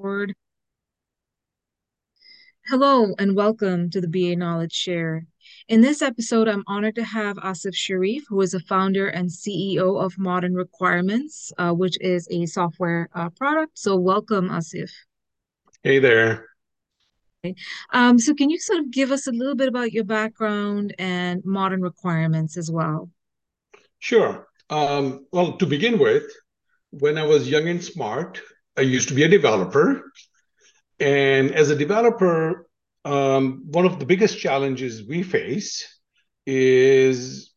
Board. Hello and welcome to the BA Knowledge Share. In this episode, I'm honored to have Asif Sharif, who is the founder and CEO of Modern Requirements, uh, which is a software uh, product. So, welcome, Asif. Hey there. Okay. Um, so, can you sort of give us a little bit about your background and Modern Requirements as well? Sure. Um, well, to begin with, when I was young and smart, I used to be a developer. And as a developer, um, one of the biggest challenges we face is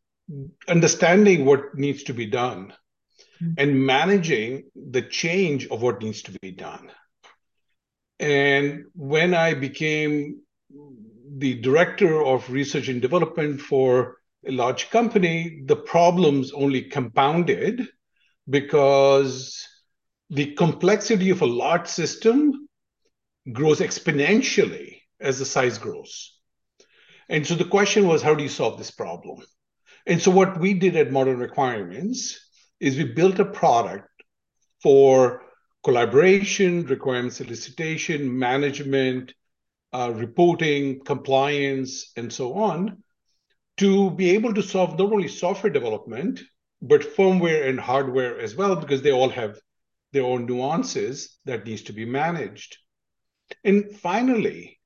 understanding what needs to be done mm-hmm. and managing the change of what needs to be done. And when I became the director of research and development for a large company, the problems only compounded because the complexity of a large system grows exponentially as the size grows. And so the question was, how do you solve this problem? And so what we did at Modern Requirements is we built a product for collaboration, requirements elicitation, management, uh, reporting, compliance, and so on, to be able to solve not only software development, but firmware and hardware as well, because they all have their own nuances that needs to be managed. And finally,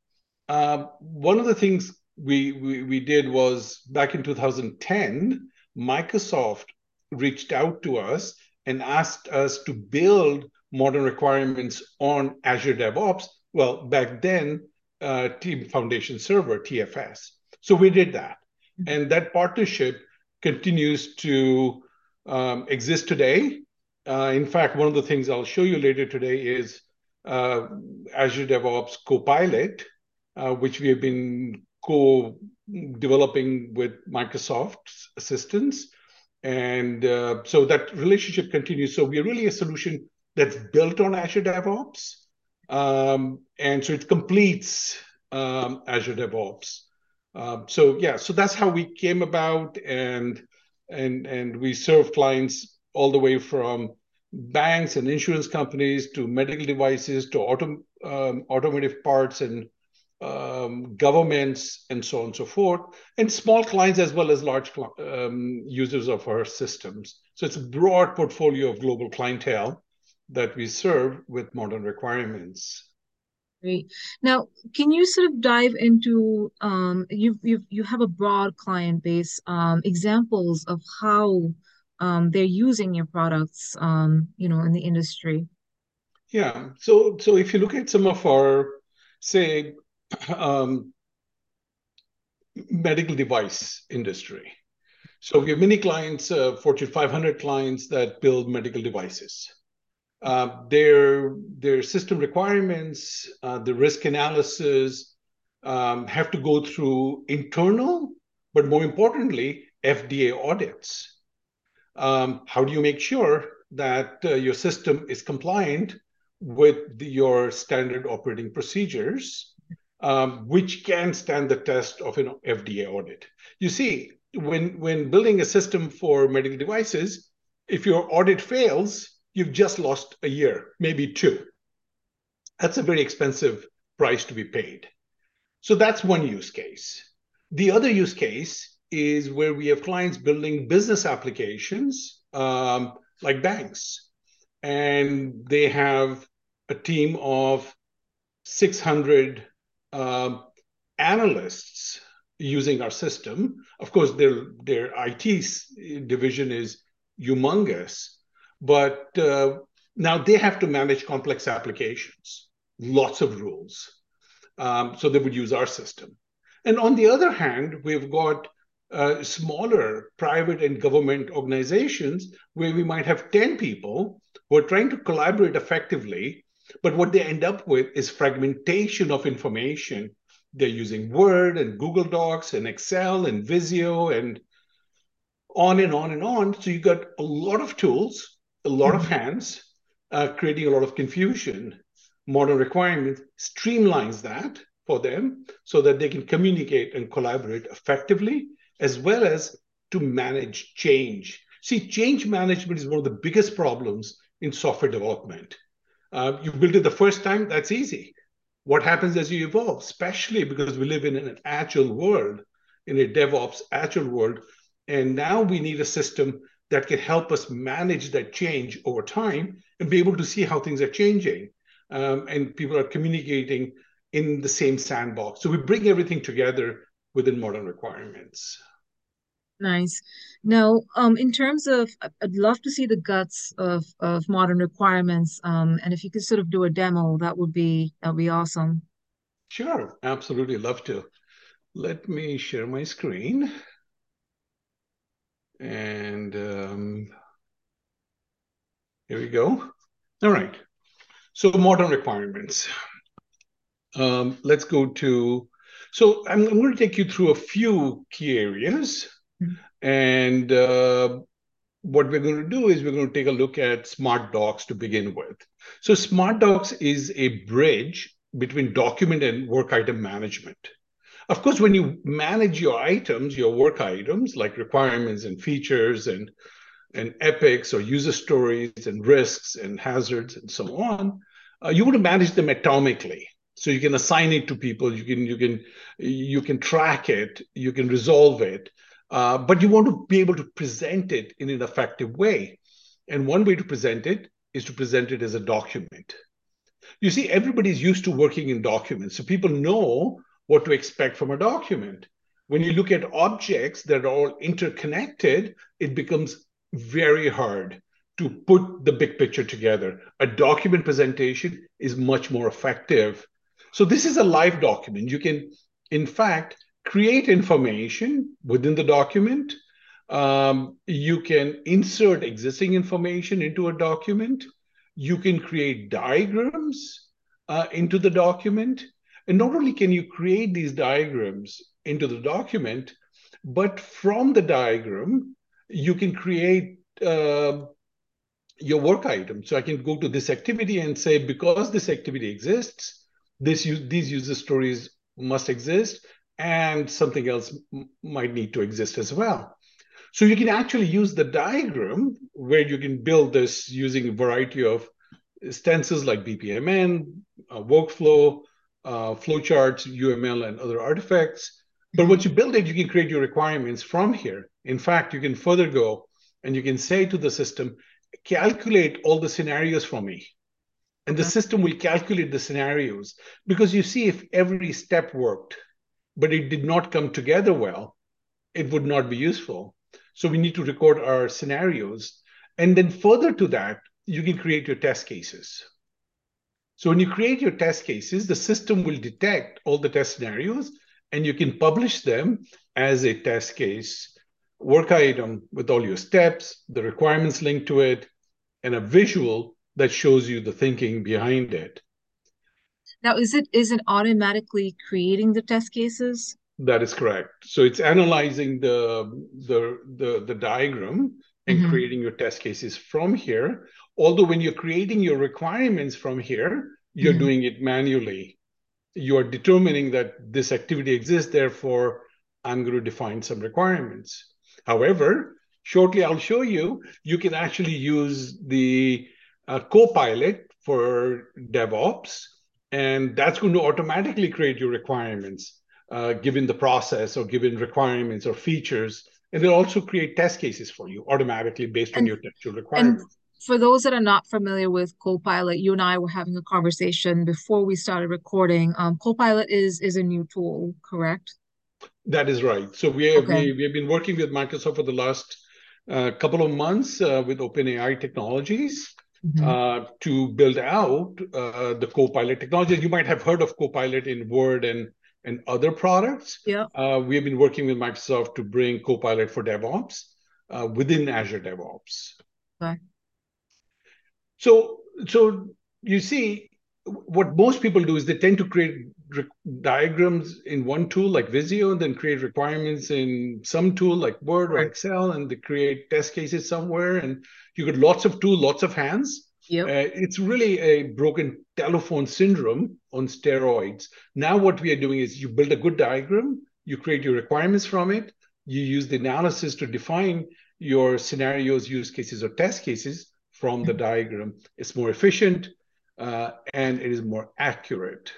uh, one of the things we, we, we did was back in 2010, Microsoft reached out to us and asked us to build modern requirements on Azure DevOps. Well, back then, uh, Team Foundation Server, TFS. So we did that. Mm-hmm. And that partnership continues to um, exist today. Uh, in fact, one of the things I'll show you later today is uh, Azure DevOps Copilot, uh, which we have been co-developing with Microsoft's assistance. And uh, so that relationship continues. So we're really a solution that's built on Azure DevOps. Um, and so it completes um, Azure DevOps. Um, so yeah, so that's how we came about, and and and we serve clients all the way from banks and insurance companies to medical devices to um, automotive parts and um, governments and so on and so forth, and small clients as well as large um, users of our systems. So it's a broad portfolio of global clientele that we serve with modern requirements. Great. Now, can you sort of dive into um, you you you have a broad client base, um, examples of how um, they're using your products, um, you know, in the industry? Yeah. So so if you look at some of our say um, medical device industry. So we have many clients, uh, Fortune 500 clients that build medical devices. Uh, their their system requirements, uh, the risk analysis um, have to go through internal, but more importantly, FDA audits. Um, how do you make sure that uh, your system is compliant with the, your standard operating procedures, um, which can stand the test of an FDA audit? You see, when when building a system for medical devices, if your audit fails, you've just lost a year, maybe two. That's a very expensive price to be paid. So that's one use case. The other use case is where we have clients building business applications um, like banks, and they have a team of 600 um, analysts using our system. Of course, their their IT division is humongous, but uh, now they have to manage complex applications, lots of rules. Um, so they would use our system. And on the other hand, we've got uh, smaller private and government organizations where we might have 10 people who are trying to collaborate effectively, but what they end up with is fragmentation of information. They're using Word and Google Docs and Excel and Visio and on and on and on. So you've got a lot of tools a lot of hands, uh, creating a lot of confusion. Modern requirement streamlines that for them so that they can communicate and collaborate effectively, as well as to manage change. See, change management is one of the biggest problems in software development. Uh, you build it the first time, that's easy. What happens as you evolve, especially because we live in an agile world, in a DevOps agile world, and now we need a system that can help us manage that change over time and be able to see how things are changing. Um, and people are communicating in the same sandbox. So we bring everything together within modern requirements. Nice. Now, um, in terms of, I'd love to see the guts of of modern requirements. Um, and if you could sort of do a demo, that would be that would be awesome. Sure, absolutely, love to. Let me share my screen. And um, here we go. All right. So modern requirements. Um, let's go to, so I'm, I'm, going to take you through a few key areas. Mm-hmm. And uh, what we're going to do is we're going to take a look at smart docs to begin with. So smart docs is a bridge between document and work item management. Of course, when you manage your items, your work items, like requirements and features and, and epics or user stories and risks and hazards and so on, uh, you want to manage them atomically. So you can assign it to people, you can you can you can track it, you can resolve it, uh, but you want to be able to present it in an effective way. And one way to present it is to present it as a document. You see, everybody's used to working in documents, so people know what to expect from a document. When you look at objects that are all interconnected, it becomes very hard to put the big picture together. A document presentation is much more effective. So this is a live document. You can, in fact, create information within the document. Um, you can insert existing information into a document. You can create diagrams uh, into the document. And not only can you create these diagrams into the document, but from the diagram, you can create uh, your work item. So I can go to this activity and say, because this activity exists, this these user stories must exist, and something else might need to exist as well. So you can actually use the diagram where you can build this using a variety of stencils like BPMN, uh, workflow, uh, flowcharts, UML, and other artifacts. But once you build it, you can create your requirements from here. In fact, you can further go and you can say to the system, calculate all the scenarios for me. And the uh-huh. system will calculate the scenarios because you see if every step worked, but it did not come together well, it would not be useful. So we need to record our scenarios. And then further to that, you can create your test cases. So when you create your test cases, the system will detect all the test scenarios and you can publish them as a test case work item with all your steps, the requirements linked to it, and a visual that shows you the thinking behind it. Now, is it is it automatically creating the test cases? That is correct. So it's analyzing the the the, the diagram and mm-hmm. creating your test cases from here. Although when you're creating your requirements from here, you're mm-hmm. doing it manually. You are determining that this activity exists, therefore, I'm going to define some requirements. However, shortly I'll show you, you can actually use the uh, Copilot for DevOps, and that's going to automatically create your requirements, uh, given the process or given requirements or features and they'll also create test cases for you automatically based and, on your textual requirements. for those that are not familiar with Copilot, you and I were having a conversation before we started recording. Um, Copilot is is a new tool, correct? That is right. So we have, okay. we, we have been working with Microsoft for the last uh, couple of months uh, with OpenAI technologies. Mm-hmm. Uh, to build out uh, the Copilot technology. You might have heard of Copilot in Word and and other products. Yeah. Uh, we have been working with Microsoft to bring Copilot for DevOps uh, within Azure DevOps. Okay. So, so you see, what most people do is they tend to create re- diagrams in one tool like Visio, and then create requirements in some tool like Word or Excel, and they create test cases somewhere. And you get lots of tools, lots of hands. Yep. Uh, it's really a broken telephone syndrome on steroids. Now, what we are doing is you build a good diagram, you create your requirements from it, you use the analysis to define your scenarios, use cases, or test cases from the diagram. It's more efficient. Uh, and it is more accurate.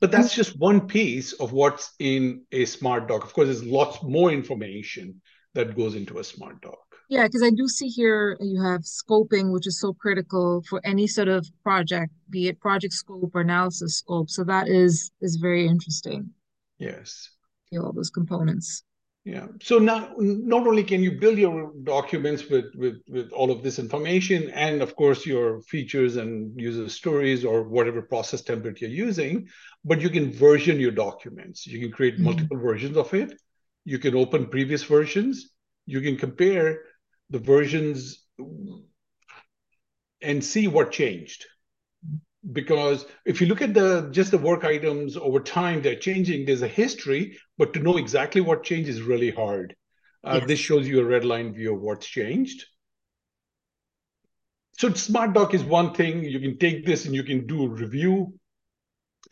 But that's just one piece of what's in a smart doc. Of course, there's lots more information that goes into a smart doc. Yeah, because I do see here you have scoping, which is so critical for any sort of project, be it project scope or analysis scope. So that is is very interesting. Yes. You know, all those components. Yeah. So now, not only can you build your documents with, with, with all of this information and, of course, your features and user stories or whatever process template you're using, but you can version your documents. You can create mm-hmm. multiple versions of it. You can open previous versions. You can compare the versions and see what changed because if you look at the just the work items over time they're changing. There's a history but to know exactly what changed is really hard. Uh, yes. this shows you a red line view of what's changed. So smart doc is one thing. You can take this and you can do a review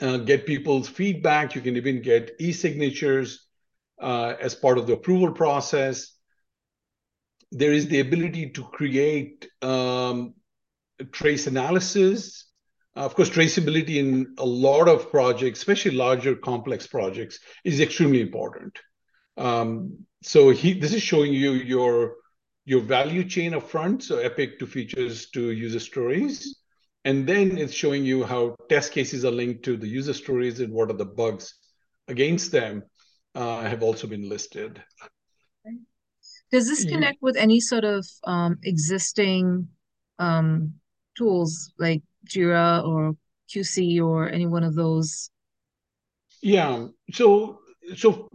uh, get people's feedback. You can even get e-signatures uh, as part of the approval process. There is the ability to create um, trace analysis of course, traceability in a lot of projects, especially larger complex projects, is extremely important. Um, so he, this is showing you your your value chain up front, so epic to features to user stories. And then it's showing you how test cases are linked to the user stories and what are the bugs against them uh, have also been listed. Does this connect with any sort of um, existing um, tools like Jira or QC or any one of those? Yeah. So so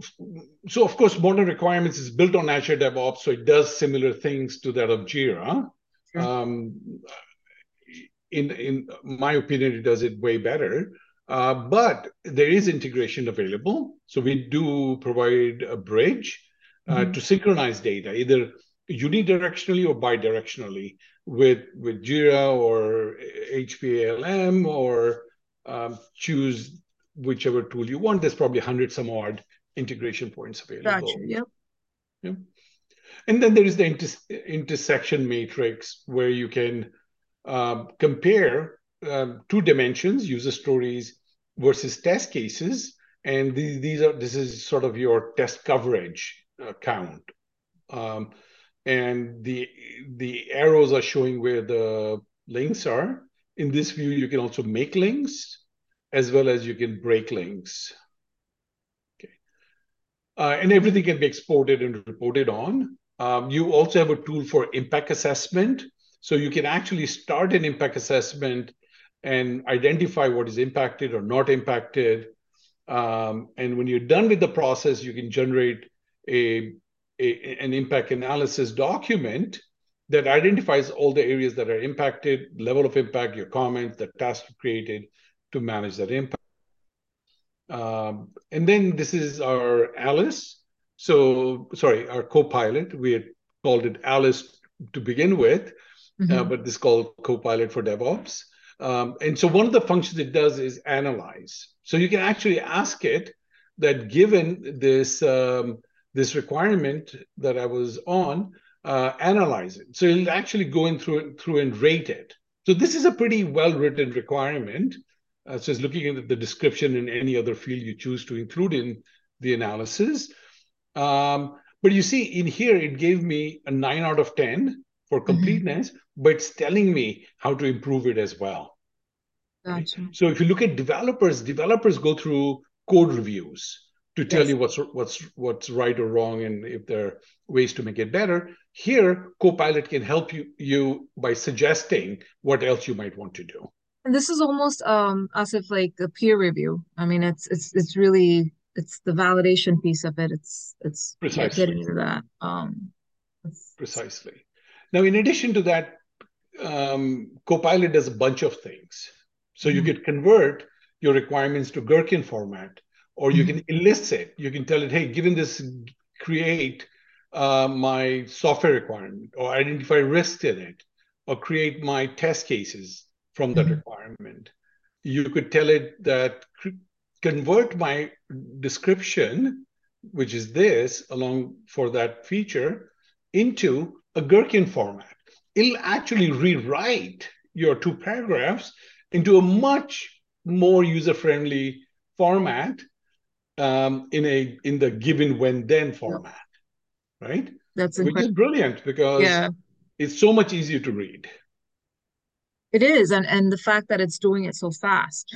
so of course modern requirements is built on azure devops so it does similar things to that of jira sure. um, in in my opinion it does it way better uh, but there is integration available so we do provide a bridge uh, mm-hmm. to synchronize data either unidirectionally or bidirectionally with with Jira or HP ALM or um, choose whichever tool you want. There's probably 100 some odd integration points available. Gotcha. Yep. Yeah. And then there is the inter- intersection matrix where you can um, compare um, two dimensions, user stories versus test cases, and these, these are this is sort of your test coverage uh, count. Um, and the the arrows are showing where the links are. In this view, you can also make links as well as you can break links. Okay. Uh, and everything can be exported and reported on. Um, you also have a tool for impact assessment. So you can actually start an impact assessment and identify what is impacted or not impacted. Um, and when you're done with the process, you can generate a a, an impact analysis document that identifies all the areas that are impacted, level of impact, your comments, the task created to manage that impact. Um, and then this is our Alice. So, sorry, our co-pilot. We had called it Alice to begin with, uh, mm-hmm. uh, but this is called Copilot for DevOps. Um, and so one of the functions it does is analyze. So you can actually ask it that given this um, this requirement that I was on, uh, analyze it. So it'll actually go in through through and rate it. So this is a pretty well written requirement. Uh, so it's looking at the description in any other field you choose to include in the analysis. Um, but you see in here, it gave me a nine out of 10 for mm-hmm. completeness, mm-hmm. but it's telling me how to improve it as well. Gotcha. So if you look at developers, developers go through code reviews to tell yes. you what's what's what's right or wrong and if there are ways to make it better. Here copilot can help you you by suggesting what else you might want to do. And this is almost um as if like a peer review. I mean it's it's it's really it's the validation piece of it. It's it's precisely. getting into that um precisely. Now in addition to that um, copilot does a bunch of things. So mm-hmm. you could convert your requirements to gherkin format or you mm-hmm. can elicit. You can tell it, hey, given this, create uh, my software requirement, or identify risks in it, or create my test cases from that mm-hmm. requirement. You could tell it that convert my description, which is this, along for that feature, into a Gherkin format. It'll actually rewrite your two paragraphs into a much more user-friendly format um, in a in the given when then format, right? That's which is brilliant because yeah. it's so much easier to read. It is, and and the fact that it's doing it so fast.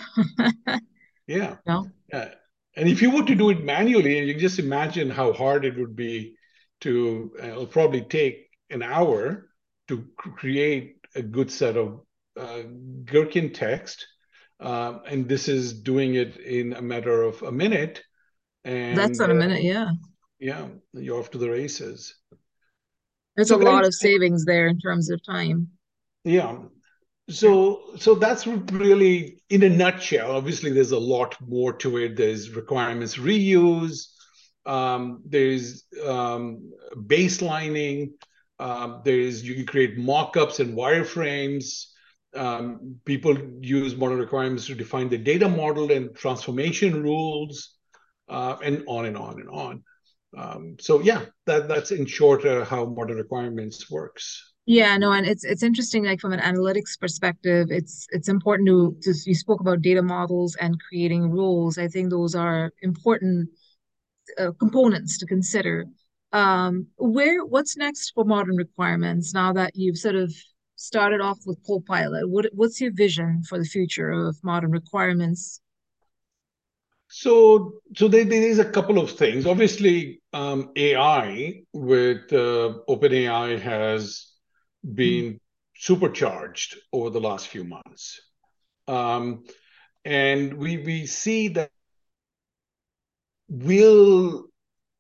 yeah. No. Yeah. And if you were to do it manually, and you just imagine how hard it would be to, uh, it'll probably take an hour to create a good set of uh, Gherkin text. Uh, and this is doing it in a matter of a minute. And that's not a minute, yeah. Yeah, you're off to the races. There's so a lot of savings there in terms of time. Yeah. So so that's really in a nutshell. Obviously, there's a lot more to it. There's requirements reuse. Um, there's um, baselining. Um, there's you can create mockups and wireframes. Um, people use modern requirements to define the data model and transformation rules, uh, and on and on and on. Um, so yeah, that that's in short uh, how modern requirements works. Yeah, no, and it's it's interesting. Like from an analytics perspective, it's it's important to, to you spoke about data models and creating rules. I think those are important uh, components to consider. Um, where what's next for modern requirements now that you've sort of started off with Copilot? What what's your vision for the future of modern requirements? So, so there, there is a couple of things. Obviously, um, AI with uh, OpenAI has been mm. supercharged over the last few months. Um, and we, we see that will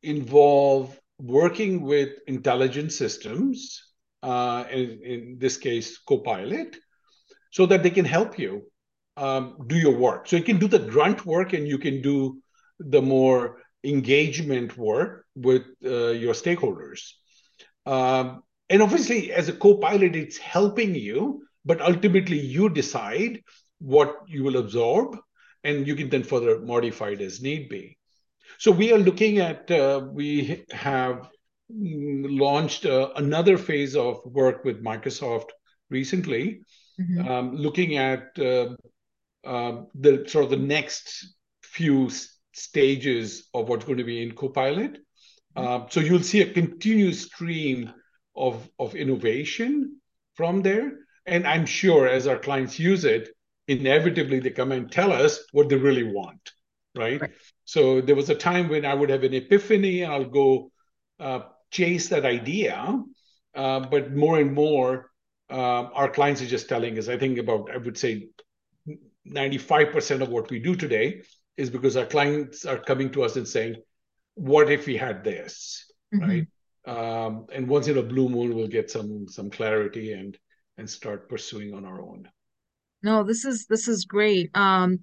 involve working with intelligent systems, uh, in, in this case, Copilot, so that they can help you um, do your work. So you can do the grunt work and you can do the more engagement work with uh, your stakeholders. Um, and obviously as a co-pilot it's helping you but ultimately you decide what you will absorb and you can then further modify it as need be so we are looking at uh, we have launched uh, another phase of work with microsoft recently mm-hmm. um, looking at uh, um, the sort of the next few stages of what's going to be in copilot mm-hmm. uh, so you'll see a continuous stream of, of innovation from there. And I'm sure as our clients use it, inevitably they come and tell us what they really want, right? right. So there was a time when I would have an epiphany and I'll go uh, chase that idea. Uh, but more and more, uh, our clients are just telling us, I think about, I would say 95% of what we do today is because our clients are coming to us and saying, what if we had this, mm-hmm. right? um, and once in a blue moon we'll get some some clarity and and start pursuing on our own no this is this is great um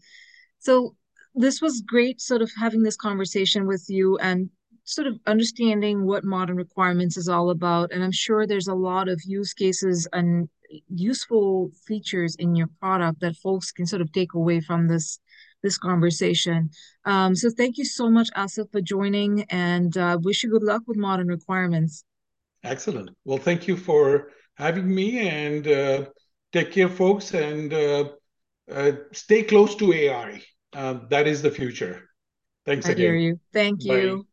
so this was great sort of having this conversation with you and sort of understanding what modern requirements is all about and i'm sure there's a lot of use cases and useful features in your product that folks can sort of take away from this this conversation. Um, so thank you so much, Asif, for joining and uh, wish you good luck with modern requirements. Excellent. Well, thank you for having me and uh, take care, folks, and uh, uh stay close to AI. Uh, that is the future. Thanks I again. hear you. Thank you. Bye.